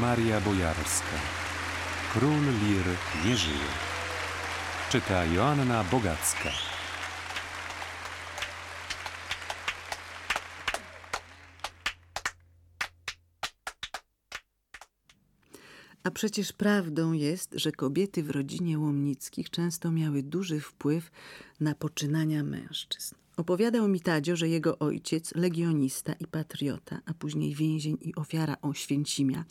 Maria Bojarska. Król Lir nie żyje. Czyta Joanna Bogacka. A przecież prawdą jest, że kobiety w rodzinie Łomnickich często miały duży wpływ na poczynania mężczyzn. Opowiadał mi Tadzio, że jego ojciec, legionista i patriota, a później więzień i ofiara Oświęcimia,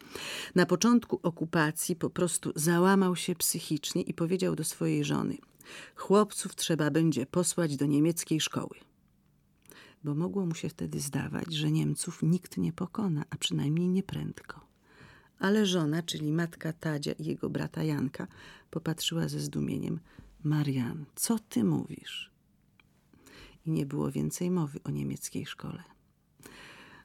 na początku okupacji po prostu załamał się psychicznie i powiedział do swojej żony chłopców trzeba będzie posłać do niemieckiej szkoły. Bo mogło mu się wtedy zdawać, że Niemców nikt nie pokona, a przynajmniej nie prędko. Ale żona, czyli matka Tadzia i jego brata Janka, popatrzyła ze zdumieniem. Marian, co ty mówisz? I nie było więcej mowy o niemieckiej szkole.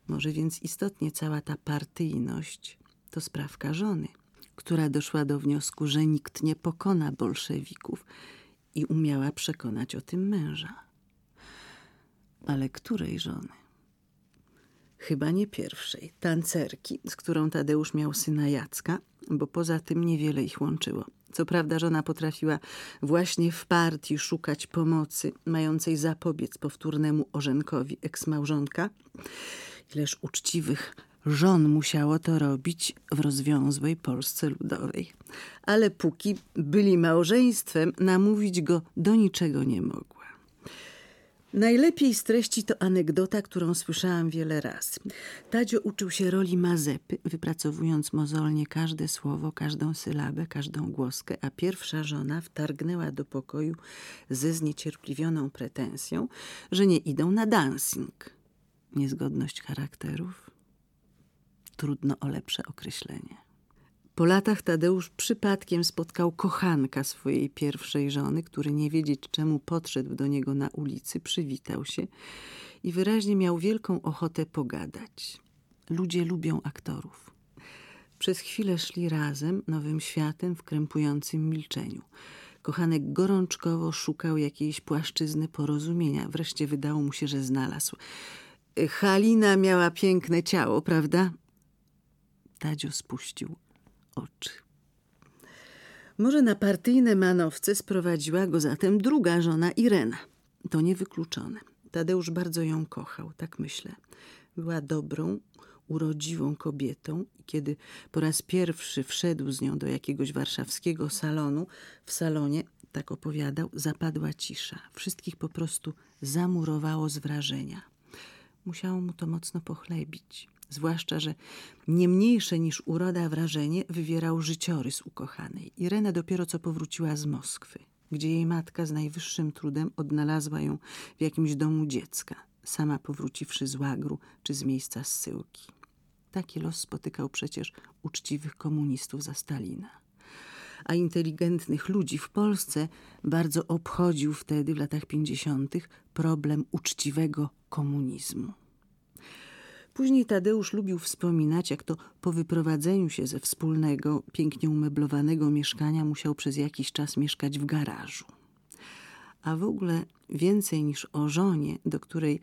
Może więc istotnie cała ta partyjność to sprawka żony, która doszła do wniosku, że nikt nie pokona bolszewików i umiała przekonać o tym męża. Ale której żony? Chyba nie pierwszej, tancerki, z którą Tadeusz miał syna Jacka, bo poza tym niewiele ich łączyło. Co prawda żona potrafiła właśnie w partii szukać pomocy, mającej zapobiec powtórnemu orzenkowi eksmałżonka. Ileż uczciwych żon musiało to robić w rozwiązłej Polsce Ludowej. Ale póki byli małżeństwem, namówić go do niczego nie mogło. Najlepiej streści to anegdota, którą słyszałam wiele razy. Tadzio uczył się roli Mazepy, wypracowując mozolnie każde słowo, każdą sylabę, każdą głoskę, a pierwsza żona wtargnęła do pokoju ze zniecierpliwioną pretensją, że nie idą na dancing. Niezgodność charakterów? Trudno o lepsze określenie. Po latach Tadeusz przypadkiem spotkał kochanka swojej pierwszej żony, który nie wiedzieć czemu podszedł do niego na ulicy, przywitał się i wyraźnie miał wielką ochotę pogadać. Ludzie lubią aktorów. Przez chwilę szli razem nowym światem w krępującym milczeniu. Kochanek gorączkowo szukał jakiejś płaszczyzny porozumienia. Wreszcie wydało mu się, że znalazł. Halina miała piękne ciało, prawda? Tadzio spuścił oczy. Może na partyjne manowce sprowadziła go zatem druga żona Irena. To niewykluczone. Tadeusz bardzo ją kochał, tak myślę. Była dobrą, urodziwą kobietą i kiedy po raz pierwszy wszedł z nią do jakiegoś warszawskiego salonu, w salonie, tak opowiadał, zapadła cisza. Wszystkich po prostu zamurowało z wrażenia. Musiało mu to mocno pochlebić. Zwłaszcza, że nie mniejsze niż uroda wrażenie wywierał życiorys ukochanej. Irena dopiero co powróciła z Moskwy, gdzie jej matka z najwyższym trudem odnalazła ją w jakimś domu dziecka, sama powróciwszy z łagru czy z miejsca zsyłki. Taki los spotykał przecież uczciwych komunistów za Stalina. A inteligentnych ludzi w Polsce bardzo obchodził wtedy, w latach pięćdziesiątych, problem uczciwego komunizmu. Później Tadeusz lubił wspominać, jak to po wyprowadzeniu się ze wspólnego, pięknie umeblowanego mieszkania musiał przez jakiś czas mieszkać w garażu. A w ogóle więcej niż o żonie, do której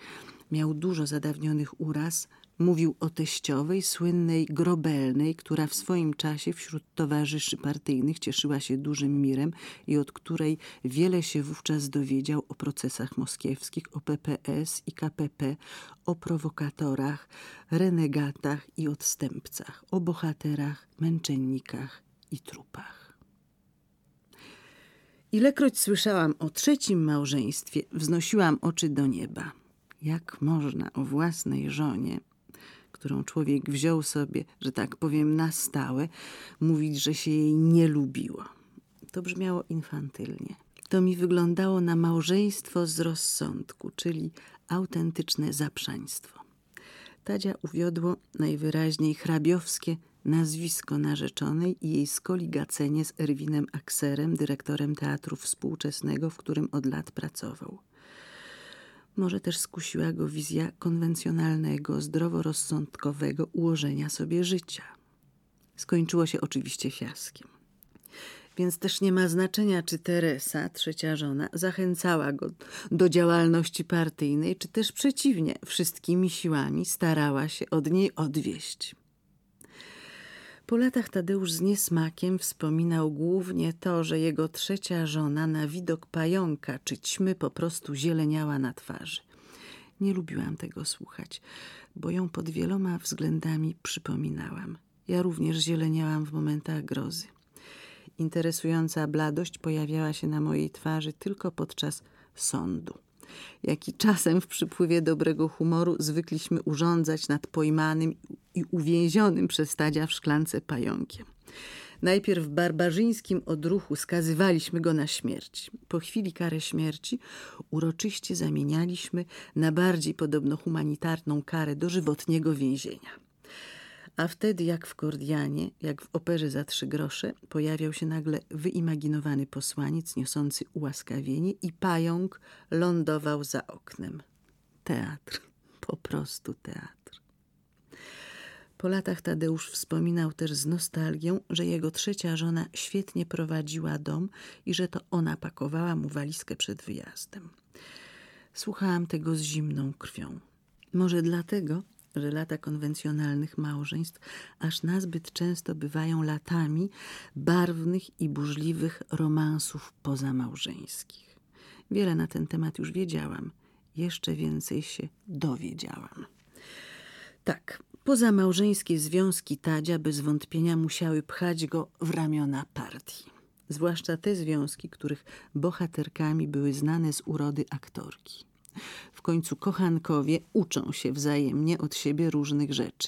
miał dużo zadawnionych uraz, Mówił o teściowej, słynnej Grobelnej, która w swoim czasie wśród towarzyszy partyjnych cieszyła się dużym mirem i od której wiele się wówczas dowiedział o procesach moskiewskich, o PPS i KPP, o prowokatorach, renegatach i odstępcach, o bohaterach, męczennikach i trupach. Ilekroć słyszałam o trzecim małżeństwie, wznosiłam oczy do nieba. Jak można o własnej żonie którą człowiek wziął sobie, że tak powiem, na stałe, mówić, że się jej nie lubiło. To brzmiało infantylnie. To mi wyglądało na małżeństwo z rozsądku, czyli autentyczne zaprzaństwo. Tadzia uwiodło najwyraźniej hrabiowskie nazwisko narzeczonej i jej skoligacenie z Erwinem Akserem, dyrektorem Teatru Współczesnego, w którym od lat pracował. Może też skusiła go wizja konwencjonalnego, zdroworozsądkowego ułożenia sobie życia. Skończyło się oczywiście fiaskiem. Więc też nie ma znaczenia, czy Teresa, trzecia żona, zachęcała go do działalności partyjnej, czy też przeciwnie, wszystkimi siłami starała się od niej odwieść. Po latach Tadeusz z niesmakiem wspominał głównie to, że jego trzecia żona na widok pająka czy ćmy po prostu zieleniała na twarzy. Nie lubiłam tego słuchać, bo ją pod wieloma względami przypominałam. Ja również zieleniałam w momentach grozy. Interesująca bladość pojawiała się na mojej twarzy tylko podczas sądu. Jaki czasem w przypływie dobrego humoru zwykliśmy urządzać nad pojmanym i uwięzionym przez Tadzia w szklance pająkiem. Najpierw w barbarzyńskim odruchu skazywaliśmy go na śmierć. Po chwili karę śmierci uroczyście zamienialiśmy na bardziej podobno humanitarną karę dożywotniego więzienia. A wtedy, jak w Kordianie, jak w operze za trzy grosze, pojawiał się nagle wyimaginowany posłaniec niosący ułaskawienie i pająk lądował za oknem. Teatr, po prostu teatr. Po latach Tadeusz wspominał też z nostalgią, że jego trzecia żona świetnie prowadziła dom i że to ona pakowała mu walizkę przed wyjazdem. Słuchałam tego z zimną krwią. Może dlatego, że lata konwencjonalnych małżeństw aż nazbyt często bywają latami barwnych i burzliwych romansów pozamałżeńskich. Wiele na ten temat już wiedziałam, jeszcze więcej się dowiedziałam. Tak, pozamałżeńskie związki Tadzia bez wątpienia musiały pchać go w ramiona partii. Zwłaszcza te związki, których bohaterkami były znane z urody aktorki. W końcu kochankowie uczą się wzajemnie od siebie różnych rzeczy.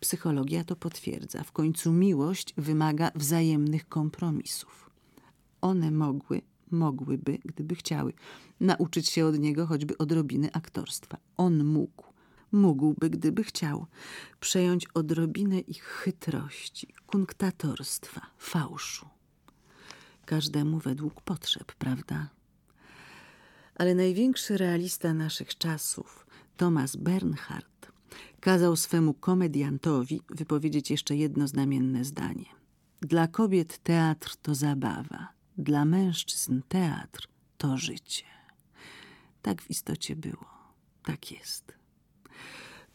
Psychologia to potwierdza. W końcu miłość wymaga wzajemnych kompromisów. One mogły, mogłyby, gdyby chciały, nauczyć się od niego choćby odrobiny aktorstwa. On mógł, mógłby, gdyby chciał, przejąć odrobinę ich chytrości, kunktatorstwa, fałszu. Każdemu według potrzeb, prawda? Ale największy realista naszych czasów, Thomas Bernhard, kazał swemu komediantowi wypowiedzieć jeszcze jedno znamienne zdanie. Dla kobiet teatr to zabawa, dla mężczyzn teatr to życie. Tak w istocie było, tak jest.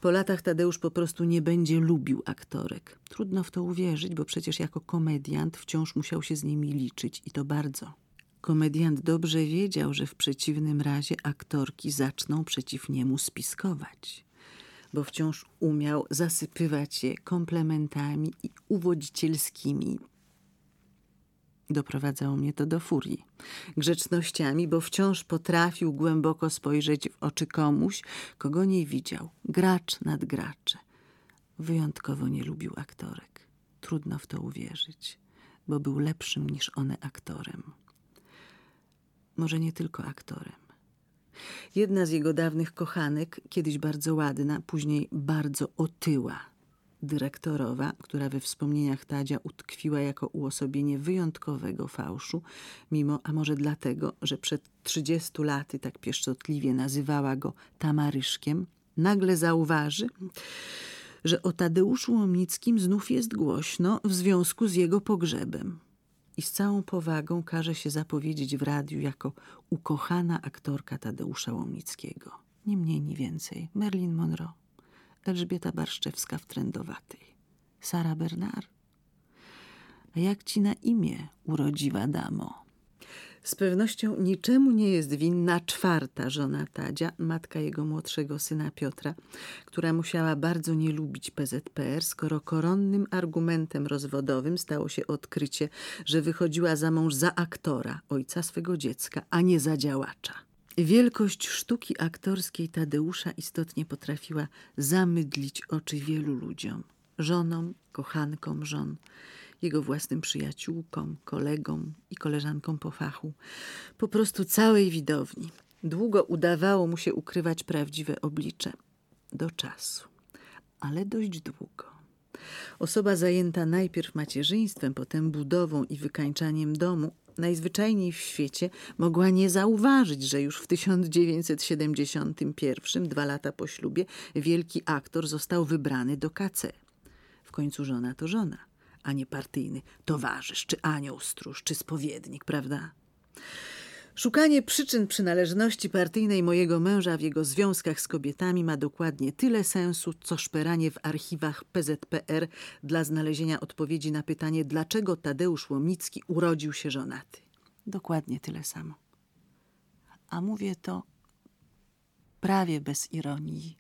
Po latach Tadeusz po prostu nie będzie lubił aktorek. Trudno w to uwierzyć, bo przecież jako komediant wciąż musiał się z nimi liczyć i to bardzo. Komediant dobrze wiedział, że w przeciwnym razie aktorki zaczną przeciw niemu spiskować, bo wciąż umiał zasypywać je komplementami i uwodzicielskimi. Doprowadzało mnie to do furii. Grzecznościami, bo wciąż potrafił głęboko spojrzeć w oczy komuś, kogo nie widział. Gracz nad gracze. Wyjątkowo nie lubił aktorek. Trudno w to uwierzyć, bo był lepszym niż one aktorem może nie tylko aktorem. Jedna z jego dawnych kochanek, kiedyś bardzo ładna, później bardzo otyła, dyrektorowa, która we wspomnieniach Tadzia utkwiła jako uosobienie wyjątkowego fałszu, mimo, a może dlatego, że przed trzydziestu laty tak pieszczotliwie nazywała go Tamaryszkiem, nagle zauważy, że o Tadeuszu Łomnickim znów jest głośno w związku z jego pogrzebem i z całą powagą każe się zapowiedzieć w radiu jako ukochana aktorka Tadeusza Łomnickiego. Nie mniej, ni więcej. Merlin Monroe, Elżbieta Barszczewska w Trendowatej, Sara Bernard. A jak ci na imię, urodziwa damo? Z pewnością niczemu nie jest winna czwarta żona Tadzia, matka jego młodszego syna Piotra, która musiała bardzo nie lubić PZPR, skoro koronnym argumentem rozwodowym stało się odkrycie, że wychodziła za mąż za aktora, ojca swego dziecka, a nie za działacza. Wielkość sztuki aktorskiej Tadeusza istotnie potrafiła zamydlić oczy wielu ludziom, żonom, kochankom żon jego własnym przyjaciółkom, kolegom i koleżankom po fachu, po prostu całej widowni. Długo udawało mu się ukrywać prawdziwe oblicze. Do czasu, ale dość długo. Osoba zajęta najpierw macierzyństwem, potem budową i wykańczaniem domu, najzwyczajniej w świecie mogła nie zauważyć, że już w 1971, dwa lata po ślubie, wielki aktor został wybrany do KC. W końcu żona to żona a nie partyjny towarzysz, czy anioł stróż, czy spowiednik, prawda? Szukanie przyczyn przynależności partyjnej mojego męża w jego związkach z kobietami ma dokładnie tyle sensu, co szperanie w archiwach PZPR dla znalezienia odpowiedzi na pytanie, dlaczego Tadeusz Łomnicki urodził się żonaty. Dokładnie tyle samo. A mówię to prawie bez ironii.